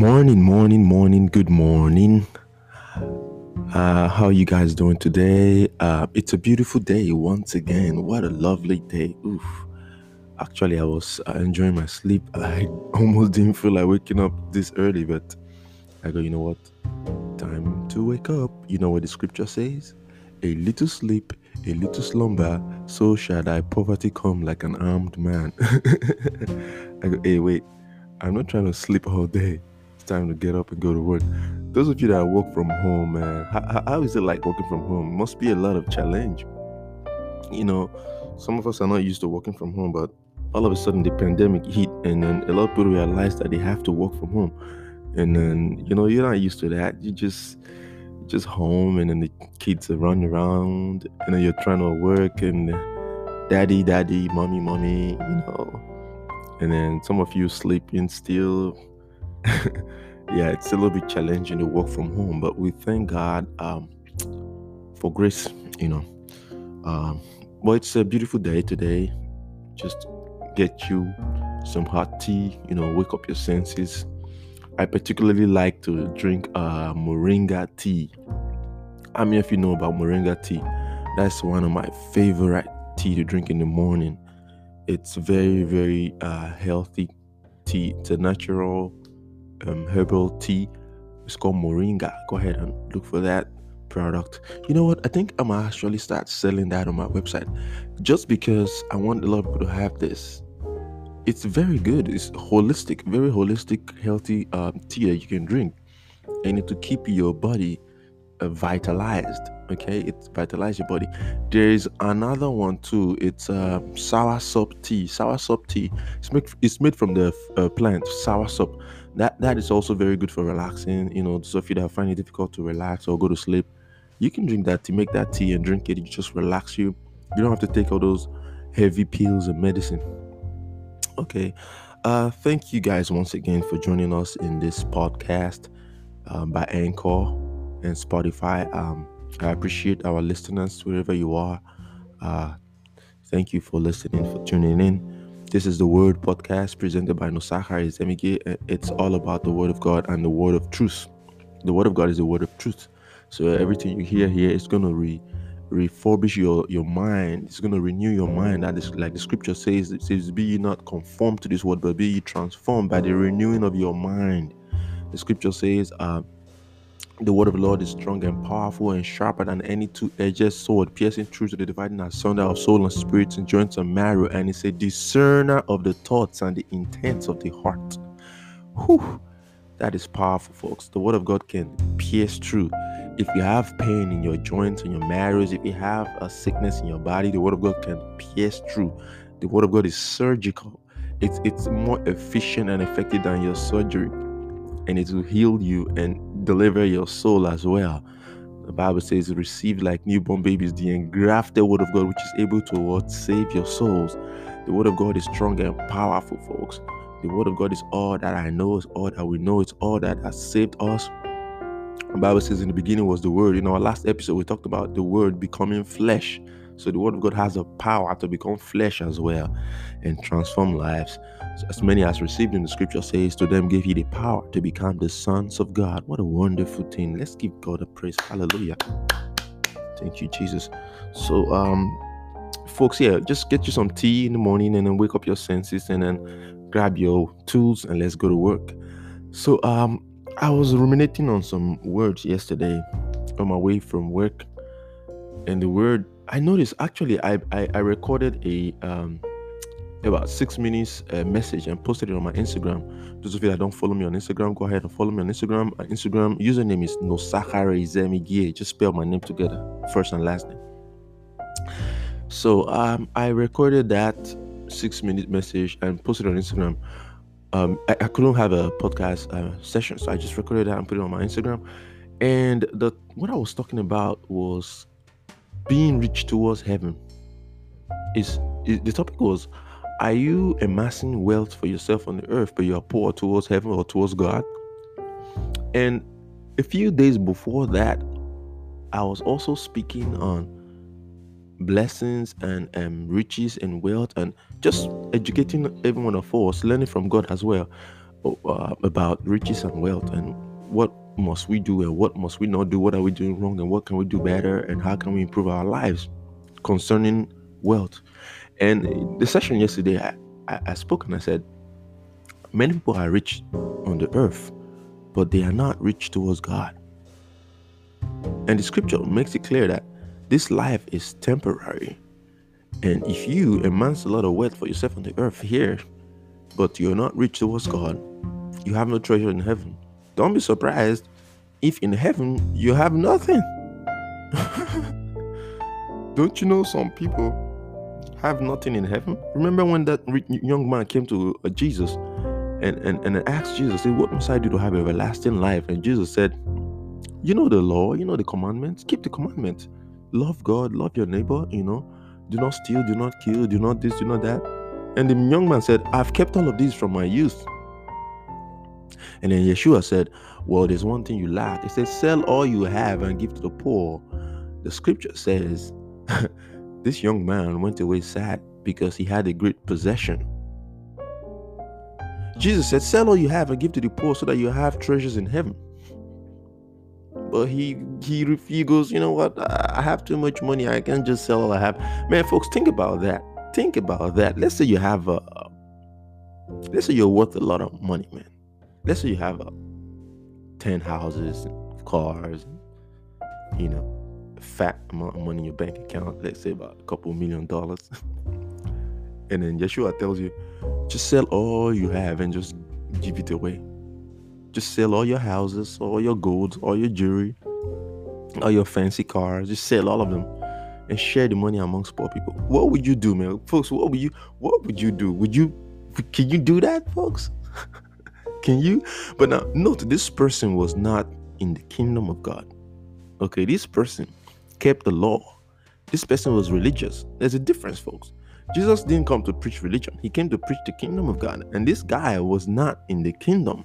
Morning, morning, morning, good morning. Uh, how are you guys doing today? Uh, it's a beautiful day once again. What a lovely day. Oof. Actually, I was uh, enjoying my sleep. I almost didn't feel like waking up this early, but I go, you know what? Time to wake up. You know what the scripture says? A little sleep, a little slumber, so shall thy poverty come like an armed man. I go, hey, wait, I'm not trying to sleep all day. Time to get up and go to work. Those of you that work from home, man, how, how is it like working from home? Must be a lot of challenge. You know, some of us are not used to working from home, but all of a sudden the pandemic hit, and then a lot of people realize that they have to work from home. And then, you know, you're not used to that. You just just home and then the kids are running around and then you're trying to work and daddy daddy mommy mommy you know and then some of you sleeping still yeah it's a little bit challenging to work from home but we thank god um, for grace you know um, but it's a beautiful day today just get you some hot tea you know wake up your senses I particularly like to drink uh, moringa tea. I mean, if you know about moringa tea, that's one of my favorite tea to drink in the morning. It's very, very uh, healthy tea. It's a natural um, herbal tea. It's called moringa. Go ahead and look for that product. You know what? I think I'm gonna actually start selling that on my website just because I want a lot of people to have this it's very good. It's holistic, very holistic, healthy um, tea that you can drink, and it to keep your body uh, vitalized. Okay, it vitalizes your body. There is another one too. It's uh, soursop tea. Sour Soursop tea. It's made. It's made from the uh, plant sour soursop. That that is also very good for relaxing. You know, so if you that find it difficult to relax or go to sleep, you can drink that tea. Make that tea and drink it. It just relax you. You don't have to take all those heavy pills and medicine. Okay. Uh, thank you guys once again for joining us in this podcast um, by Anchor and Spotify. Um, I appreciate our listeners wherever you are. Uh, thank you for listening, for tuning in. This is the Word Podcast presented by Nosakari Zemige. It's all about the Word of God and the Word of Truth. The Word of God is the Word of Truth. So everything you hear here is going to re refurbish your your mind it's going to renew your mind that is like the scripture says it says be ye not conformed to this world but be ye transformed by the renewing of your mind the scripture says uh, the word of the Lord is strong and powerful and sharper than any two-edged sword, piercing through to the dividing asunder of soul and spirit and joints and marrow, and it's a discerner of the thoughts and the intents of the heart. Whew, that is powerful, folks. The word of God can pierce through if you have pain in your joints and your marrows, if you have a sickness in your body, the word of God can pierce through. The word of God is surgical. It's it's more efficient and effective than your surgery, and it will heal you and deliver your soul as well. The Bible says, "Receive like newborn babies the engrafted word of God, which is able to what save your souls." The word of God is strong and powerful, folks. The word of God is all that I know, is all that we know, it's all that has saved us the Bible says in the beginning was the word. In our last episode, we talked about the word becoming flesh. So the word of God has a power to become flesh as well and transform lives. As many as received in the scripture says, to them gave he the power to become the sons of God. What a wonderful thing. Let's give God a praise. Hallelujah. Thank you, Jesus. So um folks, yeah, just get you some tea in the morning and then wake up your senses and then grab your tools and let's go to work. So um I was ruminating on some words yesterday on my way from work, and the word I noticed actually I I, I recorded a um about six minutes uh, message and posted it on my Instagram. Those of you that don't follow me on Instagram, go ahead and follow me on Instagram. My Instagram username is Nosakare Zemigie. Just spell my name together, first and last name. So um, I recorded that six minute message and posted on Instagram um, I, I, couldn't have a podcast uh, session, so I just recorded that and put it on my Instagram. And the what I was talking about was being rich towards heaven. Is the topic was, are you amassing wealth for yourself on the earth, but you are poor towards heaven or towards God? And a few days before that, I was also speaking on blessings and um, riches and wealth and just educating everyone of us, learning from God as well. uh, about riches and wealth and what must we do and what must we not do? What are we doing wrong and what can we do better and how can we improve our lives concerning wealth? And the session yesterday, I, I, I spoke and I said, many people are rich on the earth, but they are not rich towards God. And the scripture makes it clear that this life is temporary. And if you amass a lot of wealth for yourself on the earth here, but you're not rich towards God, you have no treasure in heaven. Don't be surprised if in heaven you have nothing. Don't you know some people have nothing in heaven? Remember when that young man came to uh, Jesus and, and, and asked Jesus, What must I do to have everlasting life? And Jesus said, You know the law, you know the commandments, keep the commandments. Love God, love your neighbor, you know. Do not steal, do not kill, do not this, do not that. And the young man said, I've kept all of these from my youth. And then Yeshua said, Well, there's one thing you lack. He said, Sell all you have and give to the poor. The scripture says, This young man went away sad because he had a great possession. Jesus said, Sell all you have and give to the poor so that you have treasures in heaven. But he he he goes, you know what? I have too much money. I can't just sell all I have. Man, folks, think about that. Think about that. Let's say you have a let's say you're worth a lot of money, man let's say you have a, 10 houses, cars, you know, fat amount of money in your bank account, let's say about a couple million dollars. and then Yeshua tells you, just sell all you have and just give it away. Just sell all your houses, all your gold, all your jewelry, all your fancy cars. Just sell all of them and share the money amongst poor people. What would you do, man? Folks, what would you what would you do? Would you can you do that, folks? Can you? But now, note this person was not in the kingdom of God. Okay, this person kept the law. This person was religious. There's a difference, folks. Jesus didn't come to preach religion, he came to preach the kingdom of God. And this guy was not in the kingdom.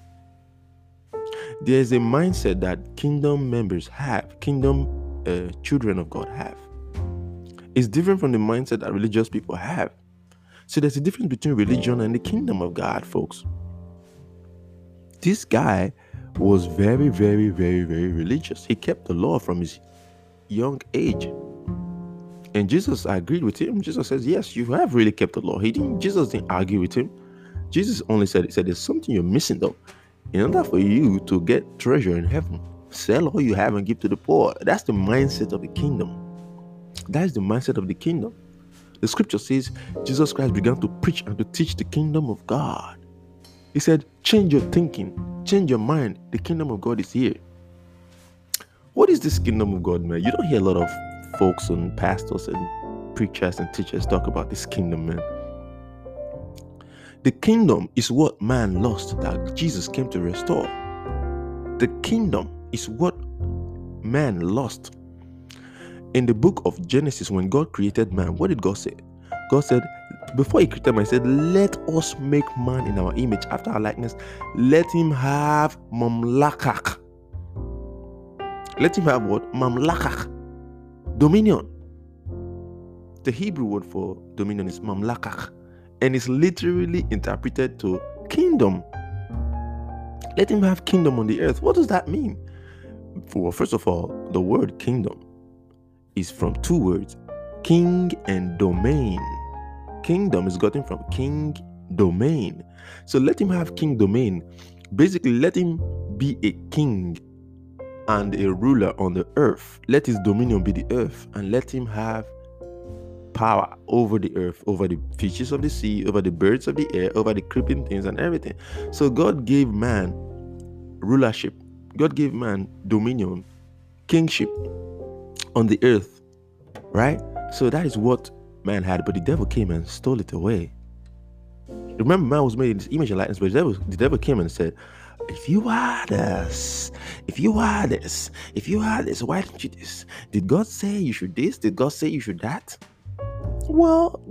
There's a mindset that kingdom members have, kingdom uh, children of God have. It's different from the mindset that religious people have. So there's a difference between religion and the kingdom of God, folks this guy was very, very, very, very religious. He kept the law from his young age. And Jesus agreed with him. Jesus says, Yes, you have really kept the law. He didn't Jesus didn't argue with him. Jesus only said, He said, There's something you're missing though. In order for you to get treasure in heaven, sell all you have and give to the poor. That's the mindset of the kingdom. That is the mindset of the kingdom. The scripture says Jesus Christ began to preach and to teach the kingdom of God. He said, Change your thinking, change your mind. The kingdom of God is here. What is this kingdom of God, man? You don't hear a lot of folks and pastors and preachers and teachers talk about this kingdom, man. The kingdom is what man lost that Jesus came to restore. The kingdom is what man lost. In the book of Genesis, when God created man, what did God say? God said, before he created man, he said, Let us make man in our image, after our likeness. Let him have mamlakak. Let him have what? Mamlakak. Dominion. The Hebrew word for dominion is mamlakak. And it's literally interpreted to kingdom. Let him have kingdom on the earth. What does that mean? For first of all, the word kingdom is from two words king and domain. Kingdom is gotten from king domain. So let him have king domain. Basically, let him be a king and a ruler on the earth. Let his dominion be the earth and let him have power over the earth, over the fishes of the sea, over the birds of the air, over the creeping things and everything. So God gave man rulership. God gave man dominion, kingship on the earth, right? So that is what man had, but the devil came and stole it away. Remember, man was made in this image and likeness, but the devil, the devil came and said, if you are this, if you are this, if you are this, why didn't you this? Did God say you should this? Did God say you should that? Well,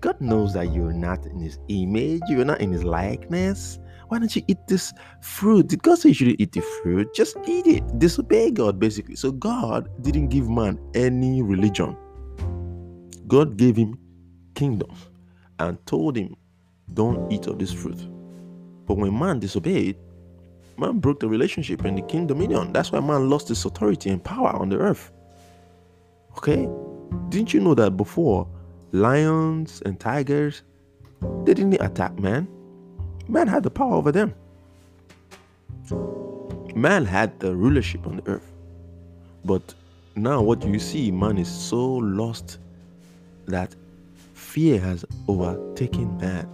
God knows that you're not in His image, you're not in His likeness. Why don't you eat this fruit? Did God say you shouldn't eat the fruit? Just eat it. Disobey God, basically. So God didn't give man any religion. God gave him kingdom and told him, Don't eat of this fruit. But when man disobeyed, man broke the relationship and the king dominion. That's why man lost his authority and power on the earth. Okay? Didn't you know that before lions and tigers they didn't attack man? Man had the power over them. Man had the rulership on the earth. But now what you see, man is so lost that fear has overtaken man.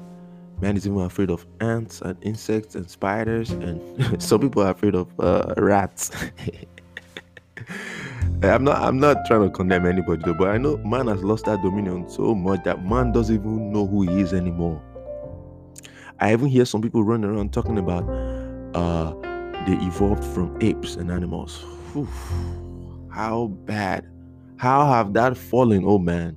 Man is even afraid of ants and insects and spiders, and some people are afraid of uh, rats. I'm not I'm not trying to condemn anybody though, but I know man has lost that dominion so much that man doesn't even know who he is anymore. I even hear some people running around talking about uh they evolved from apes and animals. Whew. How bad. How have that fallen, oh man?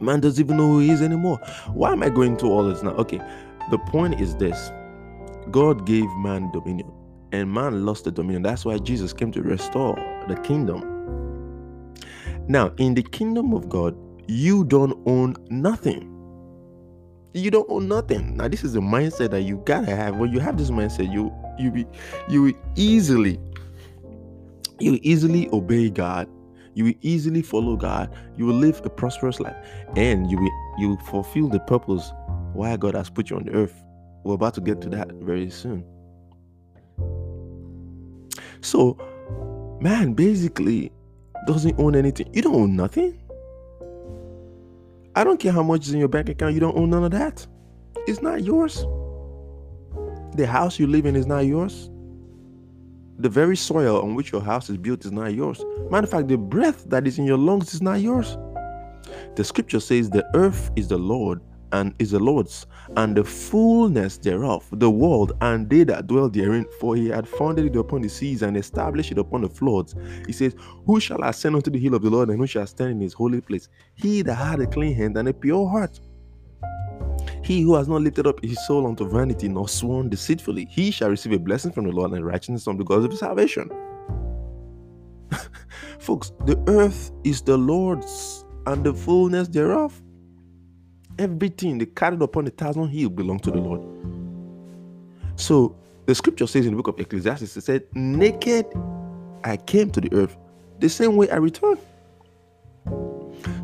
Man doesn't even know who he is anymore. Why am I going to all this now? Okay, the point is this God gave man dominion, and man lost the dominion. That's why Jesus came to restore the kingdom. Now, in the kingdom of God, you don't own nothing. You don't own nothing. Now, this is the mindset that you gotta have. When you have this mindset, you you be you easily you easily obey God you will easily follow God. You will live a prosperous life, and you will you will fulfill the purpose why God has put you on the earth. We're about to get to that very soon. So, man, basically doesn't own anything. You don't own nothing. I don't care how much is in your bank account. You don't own none of that. It's not yours. The house you live in is not yours. The very soil on which your house is built is not yours. Matter of fact, the breath that is in your lungs is not yours. The scripture says the earth is the Lord and is the Lord's, and the fullness thereof, the world and they that dwell therein. For he had founded it upon the seas and established it upon the floods. He says, Who shall ascend unto the hill of the Lord, and who shall stand in his holy place? He that had a clean hand and a pure heart, he who has not lifted up his soul unto vanity nor sworn deceitfully, he shall receive a blessing from the Lord and righteousness from the God of his salvation. Folks, the earth is the Lord's and the fullness thereof. Everything, the carried upon a thousand hills belong to the Lord. So the scripture says in the book of Ecclesiastes, it said, Naked I came to the earth, the same way I return.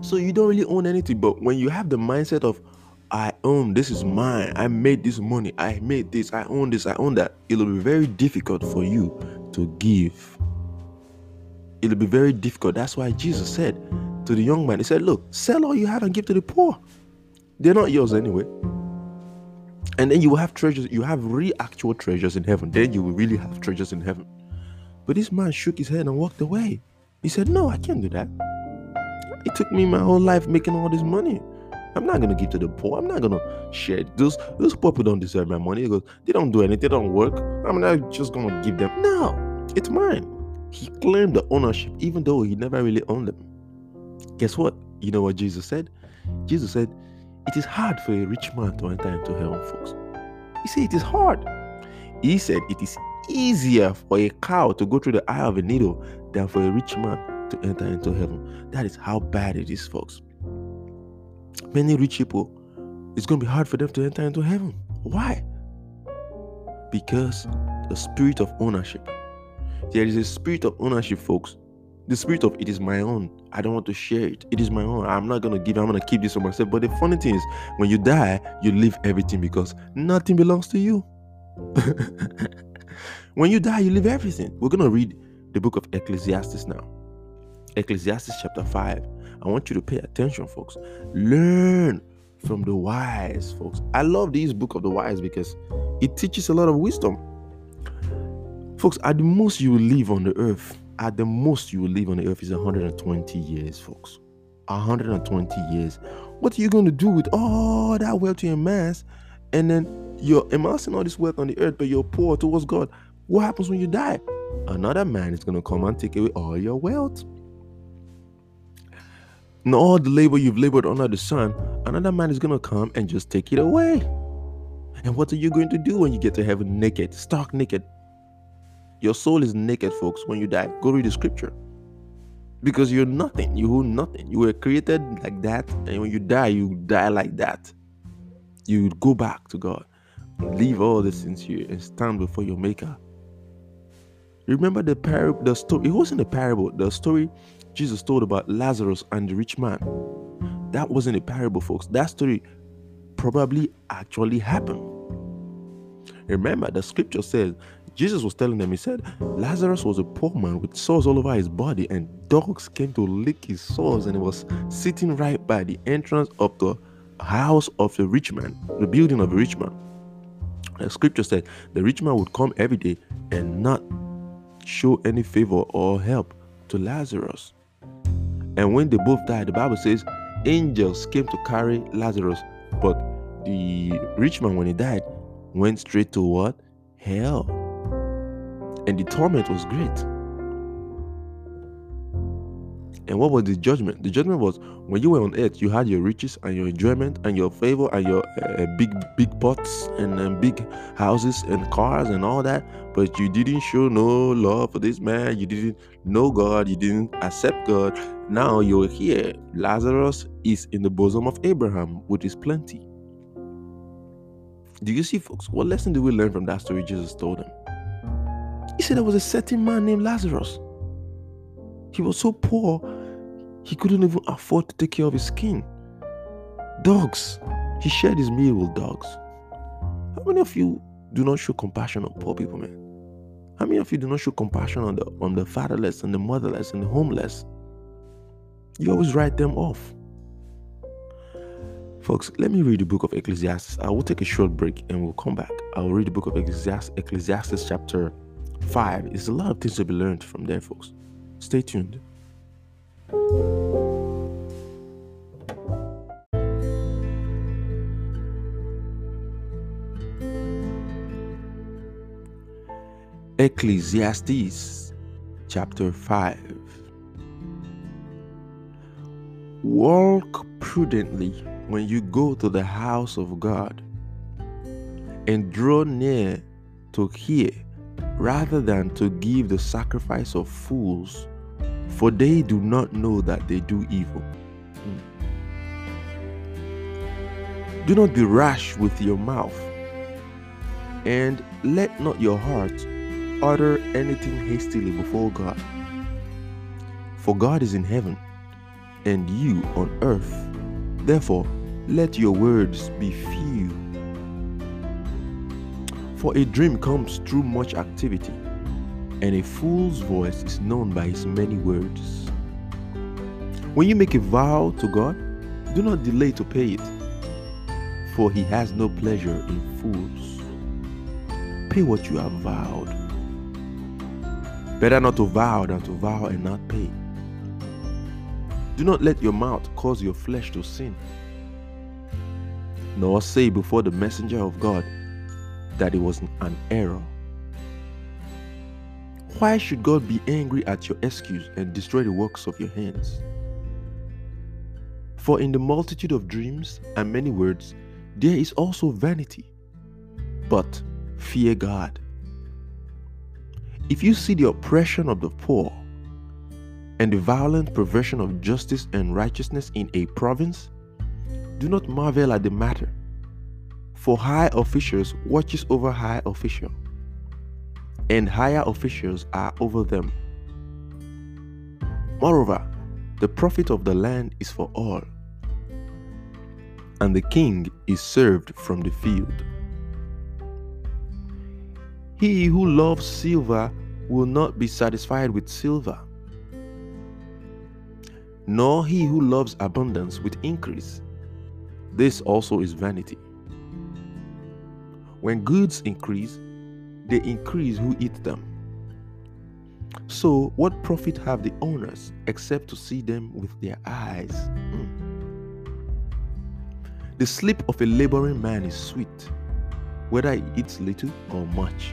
So you don't really own anything, but when you have the mindset of I own this is mine. I made this money. I made this. I own this. I own that. It'll be very difficult for you to give. It'll be very difficult. That's why Jesus said to the young man, He said, Look, sell all you have and give to the poor. They're not yours anyway. And then you will have treasures. You have real actual treasures in heaven. Then you will really have treasures in heaven. But this man shook his head and walked away. He said, No, I can't do that. It took me my whole life making all this money. I'm not gonna give to the poor. I'm not gonna share. Those those poor people don't deserve my money. Goes, they don't do anything, they don't work. I'm not just gonna give them. No, it's mine. He claimed the ownership, even though he never really owned them. Guess what? You know what Jesus said? Jesus said, It is hard for a rich man to enter into heaven, folks. He said it is hard. He said it is easier for a cow to go through the eye of a needle than for a rich man to enter into heaven. That is how bad it is, folks many rich people, it's going to be hard for them to enter into heaven. Why? Because the spirit of ownership. There is a spirit of ownership, folks. The spirit of it is my own. I don't want to share it. It is my own. I'm not going to give, I'm going to keep this for myself. But the funny thing is, when you die, you leave everything because nothing belongs to you. when you die, you leave everything. We're going to read the book of Ecclesiastes now. Ecclesiastes chapter 5. I want you to pay attention, folks. Learn from the wise, folks. I love this book of the wise because it teaches a lot of wisdom. Folks, at the most you will live on the earth, at the most you will live on the earth is 120 years, folks. 120 years. What are you going to do with all that wealth you amass? And then you're amassing all this wealth on the earth, but you're poor towards God. What happens when you die? Another man is going to come and take away all your wealth. And all the labor you've labored under the sun, another man is going to come and just take it away. And what are you going to do when you get to heaven naked, stark naked? Your soul is naked, folks, when you die. Go read the scripture. Because you're nothing. You own nothing. You were created like that. And when you die, you die like that. You go back to God. Leave all the sins here and stand before your maker. Remember the parable, the story. It wasn't a parable. The story Jesus told about Lazarus and the rich man. That wasn't a parable, folks. That story probably actually happened. Remember, the scripture says Jesus was telling them, He said, Lazarus was a poor man with sores all over his body, and dogs came to lick his sores, and he was sitting right by the entrance of the house of the rich man, the building of the rich man. The scripture said the rich man would come every day and not show any favor or help to Lazarus. And when they both died, the Bible says angels came to carry Lazarus, but the rich man, when he died, went straight to what? Hell. And the torment was great. And what was the judgment? The judgment was when you were on earth, you had your riches and your enjoyment and your favor and your uh, big, big pots and uh, big houses and cars and all that. But you didn't show no love for this man. You didn't know God. You didn't accept God. Now you're here. Lazarus is in the bosom of Abraham with his plenty. Do you see, folks? What lesson do we learn from that story Jesus told them? He said there was a certain man named Lazarus. He was so poor, he couldn't even afford to take care of his skin. Dogs. He shared his meal with dogs. How many of you do not show compassion on poor people, man? How many of you do not show compassion on the on the fatherless and the motherless and the homeless? You always write them off. Folks, let me read the book of Ecclesiastes. I will take a short break and we'll come back. I will read the book of Ecclesiastes, Ecclesiastes chapter 5. There's a lot of things to be learned from there, folks. Stay tuned. Ecclesiastes chapter 5 Walk prudently when you go to the house of God and draw near to hear rather than to give the sacrifice of fools for they do not know that they do evil. Mm. Do not be rash with your mouth, and let not your heart utter anything hastily before God. For God is in heaven, and you on earth. Therefore, let your words be few. For a dream comes through much activity and a fool's voice is known by his many words. When you make a vow to God, do not delay to pay it, for he has no pleasure in fools. Pay what you have vowed. Better not to vow than to vow and not pay. Do not let your mouth cause your flesh to sin, nor say before the messenger of God that it was an error. Why should God be angry at your excuse and destroy the works of your hands? For in the multitude of dreams and many words, there is also vanity. But fear God. If you see the oppression of the poor and the violent perversion of justice and righteousness in a province, do not marvel at the matter. For high officials watches over high official and higher officials are over them. Moreover, the profit of the land is for all, and the king is served from the field. He who loves silver will not be satisfied with silver, nor he who loves abundance with increase. This also is vanity. When goods increase, they increase who eat them. So, what profit have the owners except to see them with their eyes? Mm. The sleep of a laboring man is sweet, whether he eats little or much.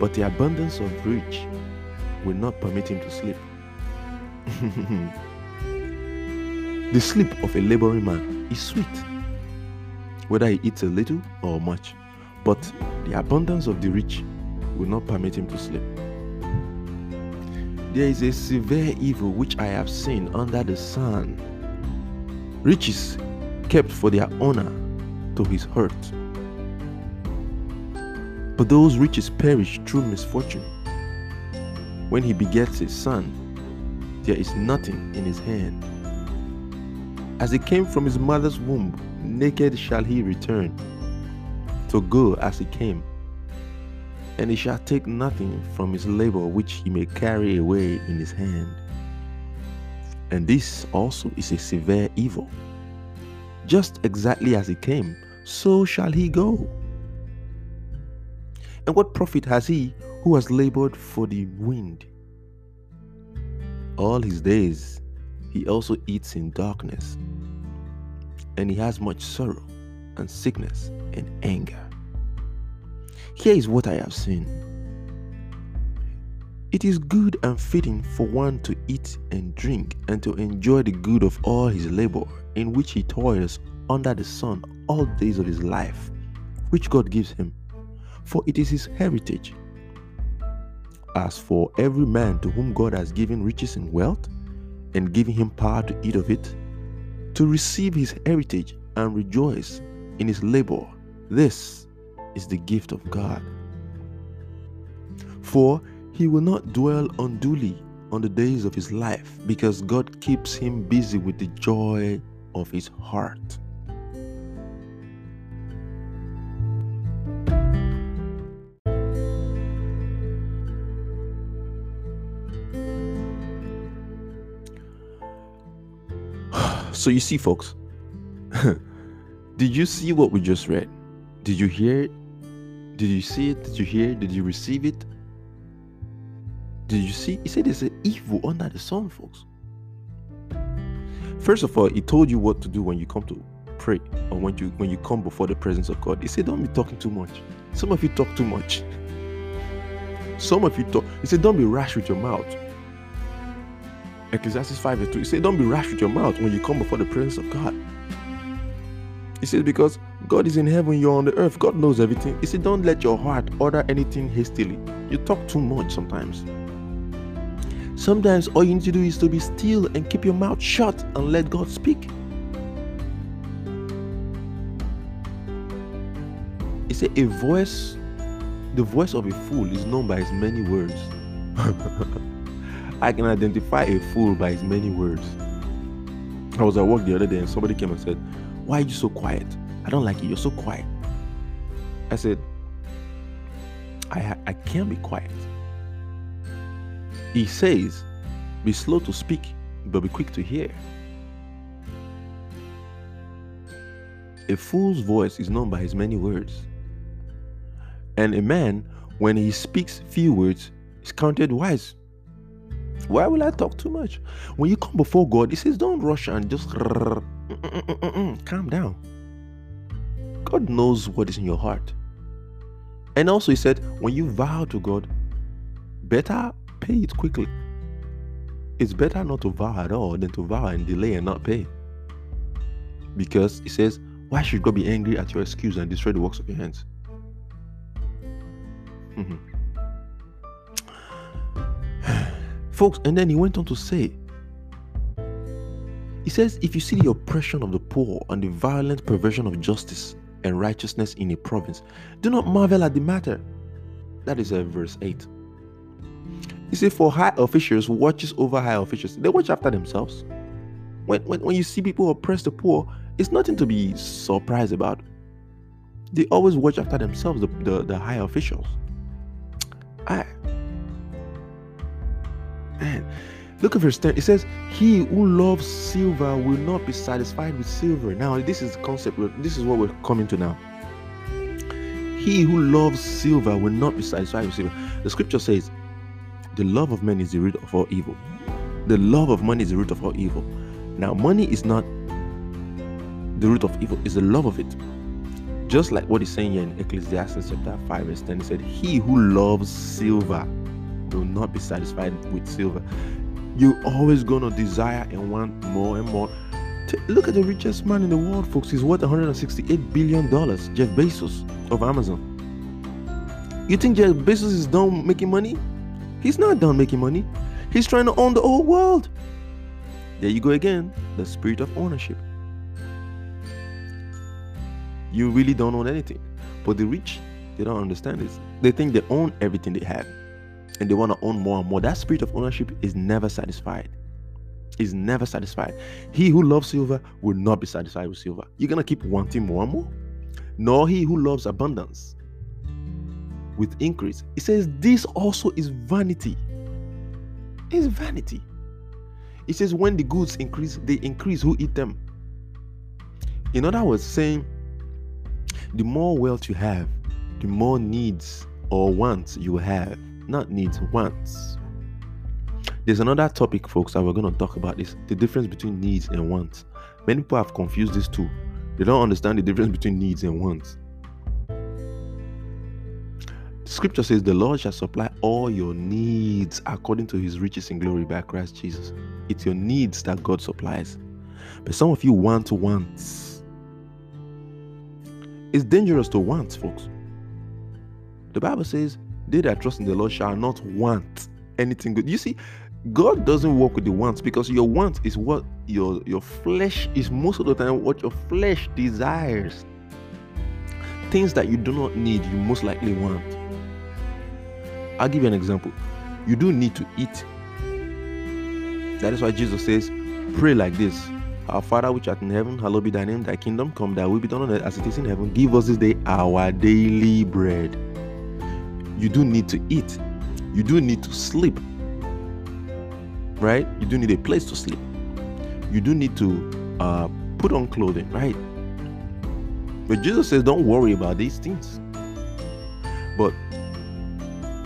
But the abundance of rich will not permit him to sleep. the sleep of a laboring man is sweet, whether he eats a little or much. But the abundance of the rich will not permit him to sleep. There is a severe evil which I have seen under the sun. Riches kept for their honor to his hurt. but those riches perish through misfortune. When he begets a son, there is nothing in his hand. As he came from his mother's womb, naked shall he return, to go as he came. And he shall take nothing from his labor which he may carry away in his hand. And this also is a severe evil. Just exactly as he came, so shall he go. And what profit has he who has labored for the wind? All his days he also eats in darkness, and he has much sorrow and sickness and anger. Here is what I have seen. It is good and fitting for one to eat and drink and to enjoy the good of all his labor, in which he toils under the sun all days of his life, which God gives him, for it is his heritage. As for every man to whom God has given riches and wealth, and given him power to eat of it, to receive his heritage and rejoice in his labor, this is the gift of God. For he will not dwell unduly on the days of his life, because God keeps him busy with the joy of his heart. So you see, folks, did you see what we just read? Did you hear it? Did you see it? Did you hear it? Did you receive it? Did you see? He said there's an evil under the sun, folks. First of all, he told you what to do when you come to pray or when you when you come before the presence of God. He said, Don't be talking too much. Some of you talk too much. Some of you talk. He said, Don't be rash with your mouth. Ecclesiastes 5 and 2. He said, Don't be rash with your mouth when you come before the presence of God. He said, Because God is in heaven, you're on the earth. God knows everything. He said, Don't let your heart order anything hastily. You talk too much sometimes. Sometimes all you need to do is to be still and keep your mouth shut and let God speak. He said, A voice, the voice of a fool is known by his many words. I can identify a fool by his many words. I was at work the other day and somebody came and said, Why are you so quiet? I don't like you. You're so quiet. I said, I, I can't be quiet. He says, Be slow to speak, but be quick to hear. A fool's voice is known by his many words. And a man, when he speaks few words, is counted wise. Why will I talk too much? When you come before God, He says, don't rush and just calm down. God knows what is in your heart. And also, He said, when you vow to God, better pay it quickly. It's better not to vow at all than to vow and delay and not pay. Because He says, why should God be angry at your excuse and destroy the works of your hands? Mm-hmm. Folks, and then he went on to say, he says, if you see the oppression of the poor and the violent perversion of justice and righteousness in a province, do not marvel at the matter. That is uh, verse 8. He said, for high officials watches over high officials. They watch after themselves. When, when, when you see people oppress the poor, it's nothing to be surprised about. They always watch after themselves, the, the, the high officials. I, Man, look at verse 10. It says, He who loves silver will not be satisfied with silver. Now, this is the concept. This is what we're coming to now. He who loves silver will not be satisfied with silver. The scripture says, The love of men is the root of all evil. The love of money is the root of all evil. Now, money is not the root of evil, it's the love of it. Just like what he's saying here in Ecclesiastes chapter 5, verse 10, he said, He who loves silver will not be satisfied with silver. You're always to desire and want more and more. Look at the richest man in the world, folks. He's worth 168 billion dollars. Jeff Bezos of Amazon. You think Jeff Bezos is done making money? He's not done making money. He's trying to own the whole world. There you go again, the spirit of ownership. You really don't own anything. But the rich They don't understand this. They think they own everything they have and they want to own more and more. That spirit of ownership is never satisfied. Is never satisfied. He who loves silver will not be satisfied with silver. You're gonna keep wanting more and more. Nor he who loves abundance with increase. It says this also is vanity. It's vanity. It says when the goods increase, they increase. Who eat them? In other words, saying the more wealth you have, the more needs or wants you have not needs, wants. There's another topic, folks, that we're going to talk about is the difference between needs and wants. Many people have confused these two. They don't understand the difference between needs and wants. scripture says, The Lord shall supply all your needs according to his riches in glory by Christ Jesus. It's your needs that God supplies. But some of you want wants. It's dangerous to want, folks. The Bible says, they that trust in the Lord shall not want anything good. You see, God doesn't work with the wants because your want is what your your flesh is most of the time what your flesh desires. Things that you do not need, you most likely want. I'll give you an example. You do need to eat. That is why Jesus says, pray like this. Our Father which art in heaven, hallowed be thy name, thy kingdom come, thy will be done on earth as it is in heaven. Give us this day our daily bread you do need to eat. You do need to sleep. Right? You do need a place to sleep. You do need to uh, put on clothing, right? But Jesus says, don't worry about these things. But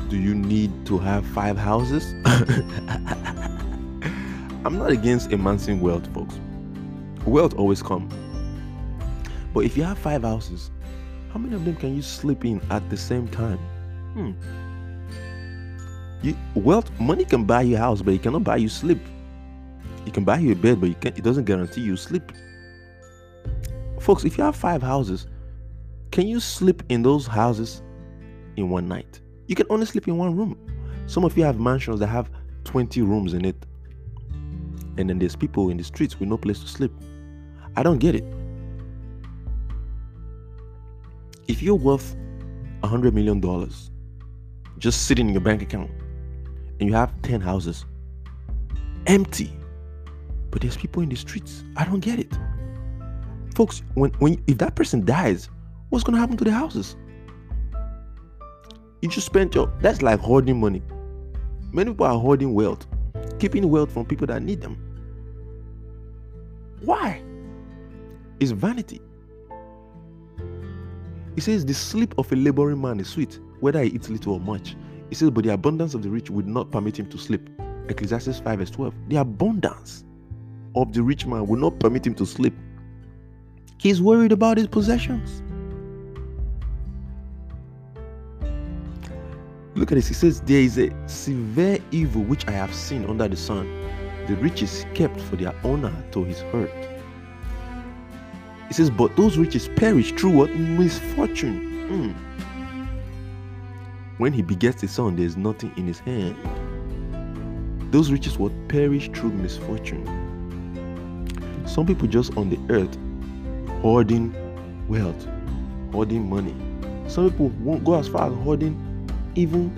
do you need to have five houses? I'm not against amassing wealth, folks. Wealth always come But if you have five houses, how many of them can you sleep in at the same time? Hmm. You, wealth, money can buy you a house, but it cannot buy you sleep. It can buy you a bed, but it, doesn't guarantee you sleep. Folks, if you have five houses, can you sleep in those houses in one night? You can only sleep in one room. Some of you have mansions that have 20 rooms in it. And then there's people in the streets with no place to sleep. I don't get it. If you're worth a $100 million, just sitting in your bank account and you have 10 houses empty. But there's people in the streets. I don't get it. Folks when, when if that person dies what's going to happen to the houses? You just spent your that's like hoarding money. Many people are hoarding wealth keeping wealth from people that need them. Why? It's vanity. He says the sleep of a laboring man is sweet whether he eats little or much. He says, But the abundance of the rich would not permit him to sleep. Ecclesiastes 5 verse 12. The abundance of the rich man will not permit him to sleep. He's worried about his possessions. Look at this. He says, There is a severe evil which I have seen under the sun. The riches kept for their owner to his hurt. He says, But those riches perish through what? Misfortune. Mm. When he begets a son, there is nothing in his hand. Those riches will perish through misfortune. Some people just on the earth hoarding wealth, hoarding money. Some people won't go as far as hoarding even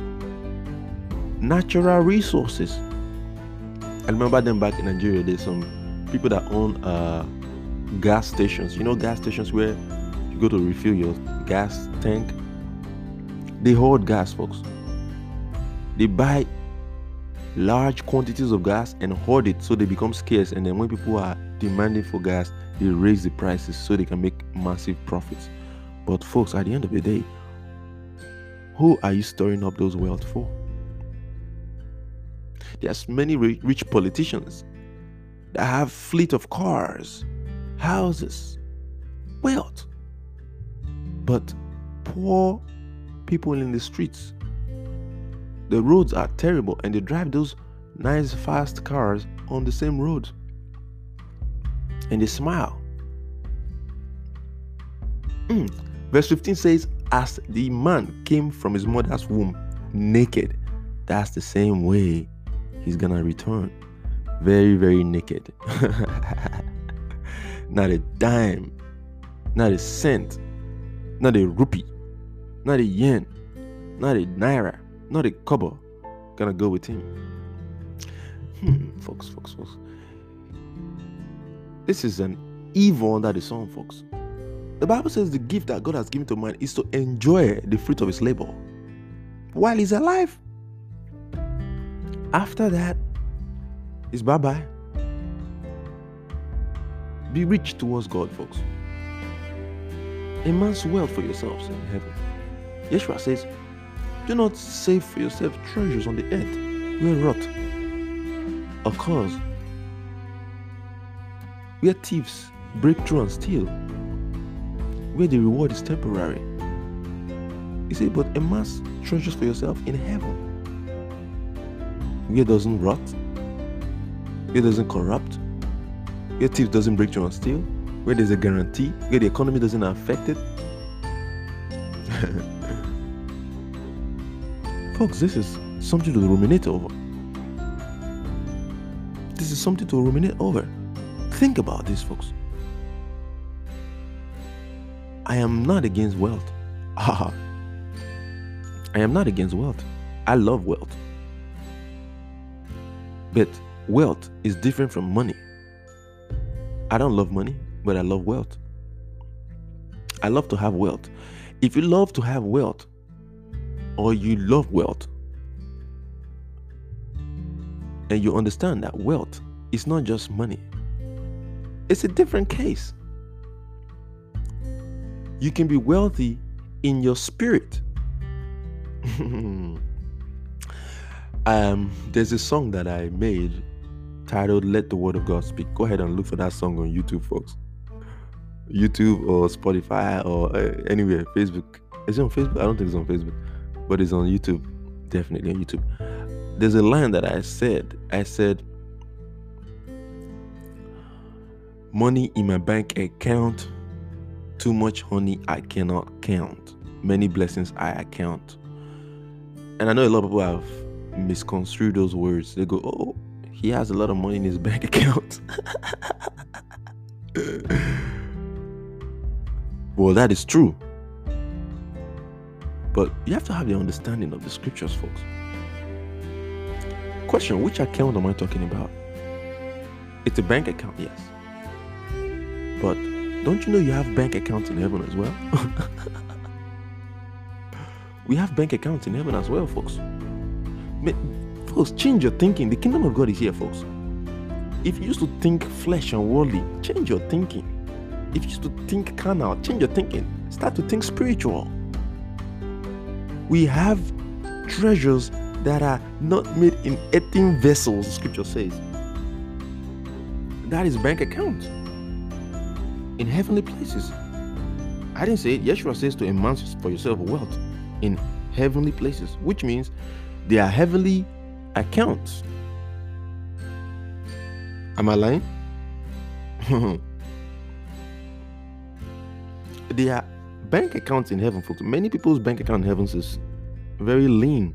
natural resources. I remember them back in Nigeria. There's some people that own uh, gas stations. You know, gas stations where you go to refill your gas tank they hoard gas, folks. They buy large quantities of gas and hoard it so they become scarce. And then when people are demanding for gas, they raise the prices so they can make massive profits. But, folks, at the end of the day, who are you storing up those wealth for? There's many rich politicians that have fleet of cars, houses, wealth. But poor people in the streets. The roads are terrible and they drive those nice fast cars on the same road. And they smile. Mm. Verse 15 says, As the man came from his mother's womb naked, that's the same way he's gonna return. Very, very naked. not a dime, not a cent, not a rupee not a yen, not a naira, not a kobo gonna go with him. Hmm, folks, folks, folks. This is an evil under the sun, folks. The Bible says the gift that God has given to man is to enjoy the fruit of his labor while he's alive. After that, it's bye bye. Be rich towards God, folks. Immense wealth for yourselves in heaven. Yeshua says, Do not save for yourself treasures on the earth where rot occurs, where thieves break through and steal, where the reward is temporary. He said, But amass treasures for yourself in heaven, where doesn't rot, where it doesn't corrupt, where thieves doesn't break through and steal, where there's a guarantee, where the economy doesn't affect it. Folks, this is something to ruminate over. This is something to ruminate over. Think about this, folks. I am not against wealth. I am not against wealth. I love wealth. But wealth is different from money. I don't love money, but I love wealth. I love to have wealth. If you love to have wealth, or you love wealth, and you understand that wealth is not just money, it's a different case. You can be wealthy in your spirit. um, there's a song that I made titled Let the Word of God Speak. Go ahead and look for that song on YouTube, folks. YouTube or Spotify or uh, anywhere, Facebook. Is it on Facebook? I don't think it's on Facebook, but it's on YouTube. Definitely on YouTube. There's a line that I said. I said, Money in my bank account, too much honey I cannot count. Many blessings I account. And I know a lot of people have misconstrued those words. They go, Oh, he has a lot of money in his bank account. well, that is true. But you have to have the understanding of the scriptures, folks. Question Which account am I talking about? It's a bank account, yes. But don't you know you have bank accounts in heaven as well? we have bank accounts in heaven as well, folks. Folks, change your thinking. The kingdom of God is here, folks. If you used to think flesh and worldly, change your thinking. If you used to think carnal, change your thinking. Start to think spiritual. We have treasures that are not made in earthen vessels, scripture says. That is bank account in heavenly places. I didn't say it. Yeshua says to amass for yourself wealth in heavenly places, which means they are heavenly accounts. Am I lying? they are bank accounts in heaven, folks. Many people's bank account in heaven is very lean.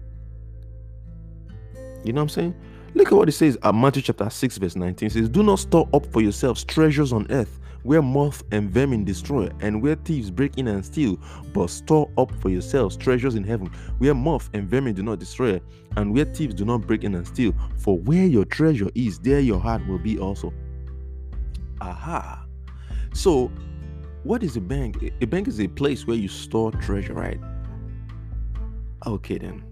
You know what I'm saying? Look at what it says at Matthew chapter 6, verse 19. It says, Do not store up for yourselves treasures on earth where moth and vermin destroy, and where thieves break in and steal, but store up for yourselves treasures in heaven, where moth and vermin do not destroy, and where thieves do not break in and steal. For where your treasure is, there your heart will be also. Aha. So, what is a bank? A bank is a place where you store treasure, right? Okay, then.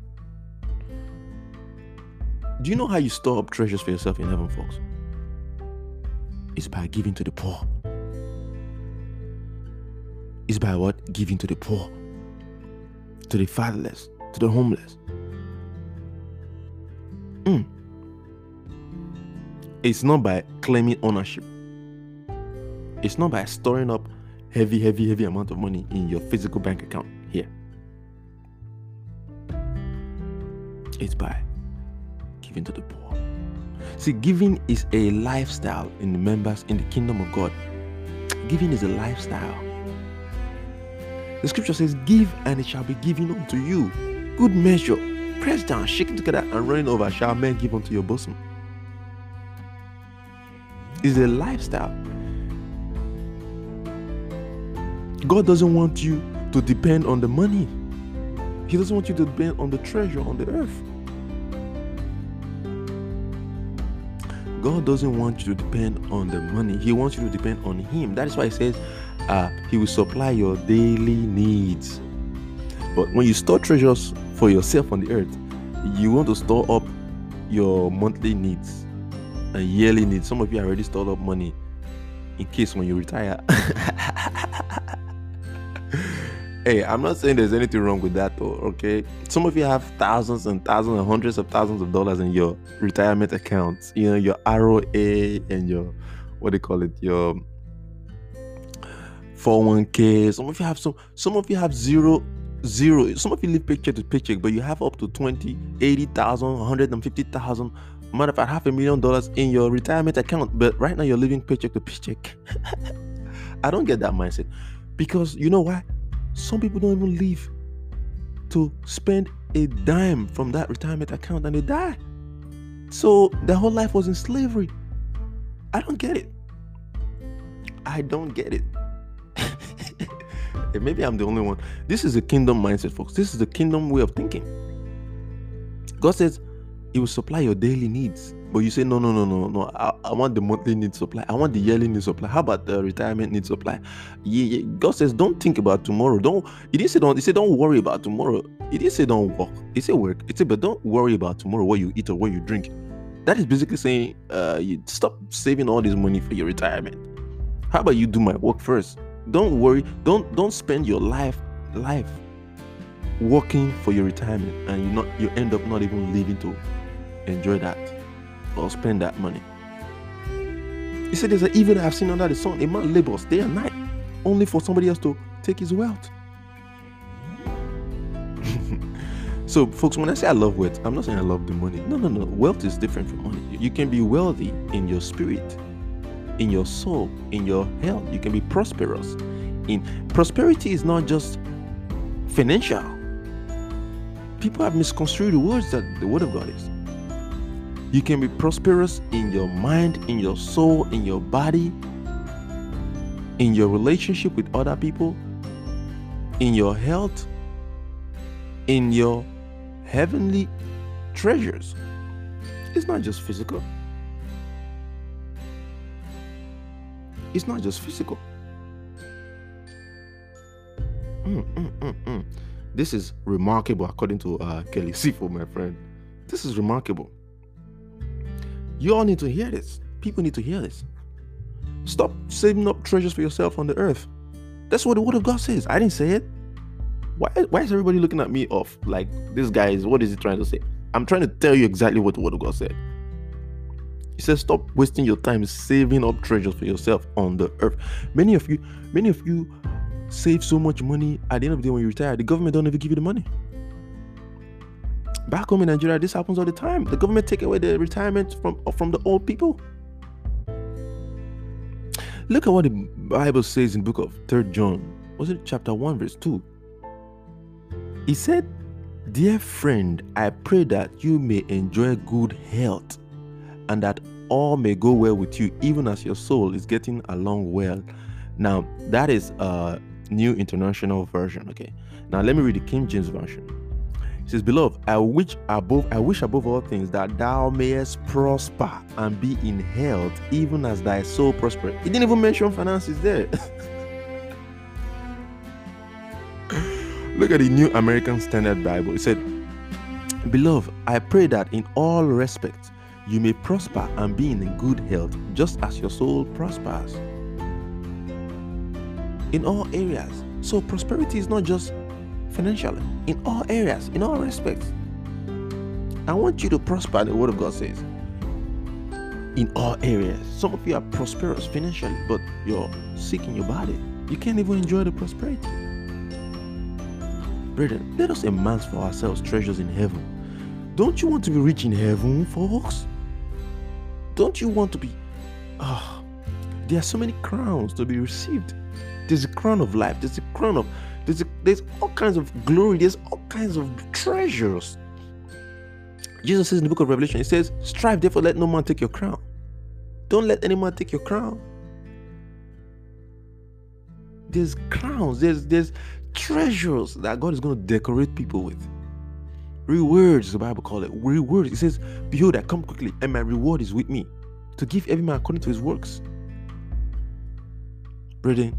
Do you know how you store up treasures for yourself in heaven, folks? It's by giving to the poor It's by what? Giving to the poor, to the fatherless, to the homeless. Mm. It's not by claiming ownership. It's not by storing up heavy, heavy, heavy amount of money in your physical bank account here. It's by giving to the poor. See, giving is a lifestyle in the members in the kingdom of God. Giving is a lifestyle. The scripture says, Give and it shall be given unto you. Good measure, pressed down, shaken together, and running over shall men give unto your bosom. It's a lifestyle. God doesn't want you to depend on the money. He doesn't want you to depend on the treasure on the earth. God doesn't want you to depend on the money. He wants you to depend on Him. That is why He says uh, He will supply your daily needs. But when you store treasures for yourself on the earth, you want to store up your monthly needs and yearly needs. Some of you already stored up money in case when you retire. hey, I'm not saying there's anything wrong with that though, okay? Some of you have thousands and thousands and hundreds of thousands of dollars in your retirement accounts, you know, your ROA and your what do you call it, your 401k. Some of you have some some of you have zero zero. Some of you live paycheck to paycheck, but you have up to 20, 80,000, 150,000 matter of fact, half a million dollars in your retirement account, but right now you're living paycheck to paycheck. I don't get that mindset because you know why? Some people don't even live to spend a dime from that retirement account and they die. So their whole life was in slavery. I don't get it. I don't get it. Maybe I'm the only one. This is a kingdom mindset, folks. This is the kingdom way of thinking. God says, He will supply your daily needs. But you say, no, no, no, no, no. I, I want the monthly need supply. I want the yearly need supply. How about the retirement need supply? Yeah, yeah. God says, don't think about tomorrow. Don't. He didn't say don't. He said don't worry about tomorrow. He didn't say don't work. He said work. He said, but don't worry about tomorrow what you eat or what you drink. That is basically saying, uh, you stop saving all this money for your retirement. How about you do my work first? Don't worry. Don't don't spend your life life working for your retirement and you not you end up not even living to enjoy that or spend that money. He said, There's an evil I've seen under the sun. A man labors day and night only for somebody else to take his wealth. so, folks, when I say I love wealth, I'm not saying I love the money. No, no, no. Wealth is different from money. You can be wealthy in your spirit, in your soul, in your health. You can be prosperous. In prosperity is not just financial. People have misconstrued the words that the word of God is. You can be prosperous in your mind, in your soul, in your body, in your relationship with other people, in your health, in your heavenly treasures. It's not just physical. It's not just physical. Mm, mm, mm, mm. this is remarkable, according to uh, Kelly Sifo, my friend. This is remarkable. You all need to hear this. People need to hear this. Stop saving up treasures for yourself on the earth. That's what the word of God says. I didn't say it. Why, why is everybody looking at me off like this guy is what is he trying to say? I'm trying to tell you exactly what the word of God said. He says, Stop wasting your time saving up treasures for yourself on the earth. Many of you, many of you save so much money at the end of the day when you retire, the government don't even give you the money. Back home in Nigeria, this happens all the time. The government take away the retirement from uh, from the old people. Look at what the Bible says in book of Third John. Was it chapter 1, verse 2? He said, Dear friend, I pray that you may enjoy good health and that all may go well with you, even as your soul is getting along well. Now, that is a new international version. Okay. Now let me read the King James Version. Says, Beloved, I wish above I wish above all things that thou mayest prosper and be in health, even as thy soul prosper. He didn't even mention finances there. Look at the New American Standard Bible. It said, Beloved, I pray that in all respects you may prosper and be in good health, just as your soul prospers. In all areas. So prosperity is not just financially, in all areas, in all respects. I want you to prosper, the Word of God says. In all areas. Some of you are prosperous financially, but you're sick in your body. You can't even enjoy the prosperity. Brethren, let us amass for ourselves treasures in heaven. Don't you want to be rich in heaven, folks? Don't you want to be. Ah, oh, there are so many crowns to be received. There's a crown of life, there's a crown of there's, there's all kinds of glory, there's all kinds of treasures. Jesus says in the book of Revelation, He says, Strive therefore, let no man take your crown. Don't let any man take your crown. there's crowns, there's there's treasures that God is going to decorate people with. Rewards, the Bible calls it. Rewards. It says, Behold, I come quickly, and my reward is with me to give every man according to his works. Brethren,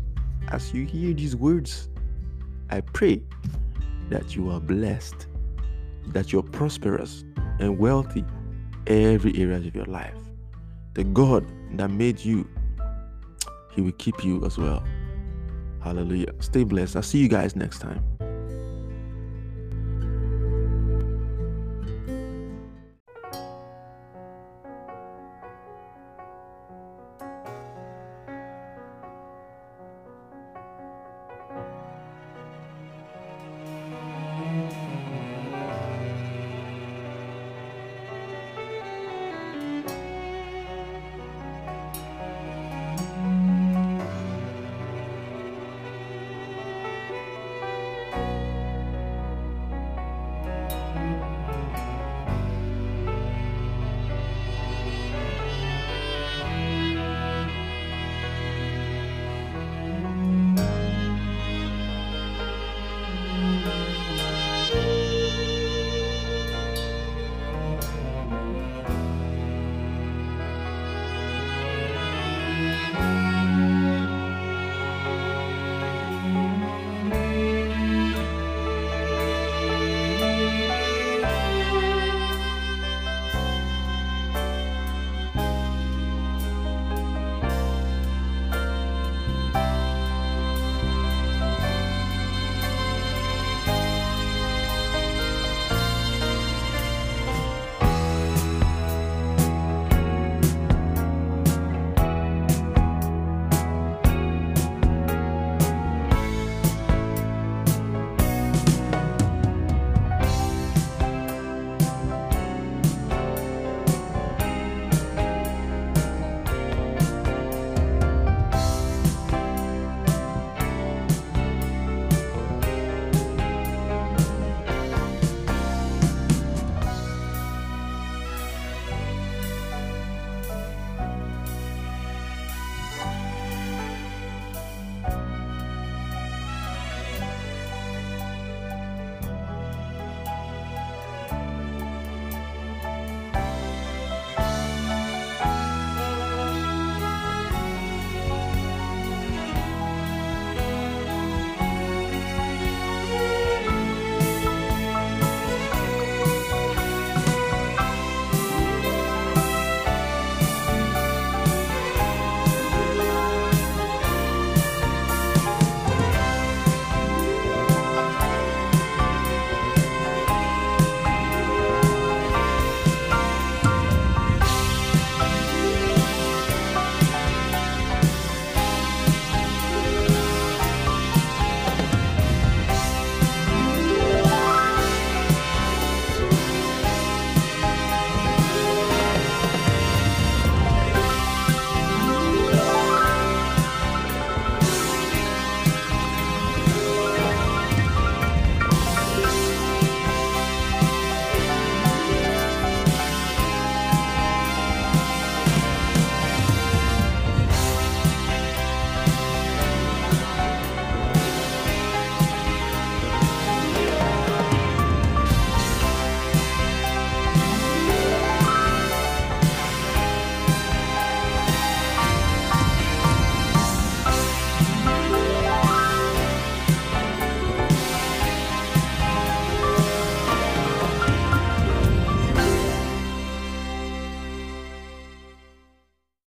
as you hear these words, I pray that you are blessed, that you're prosperous and wealthy every area of your life. The God that made you, He will keep you as well. Hallelujah. Stay blessed. I'll see you guys next time.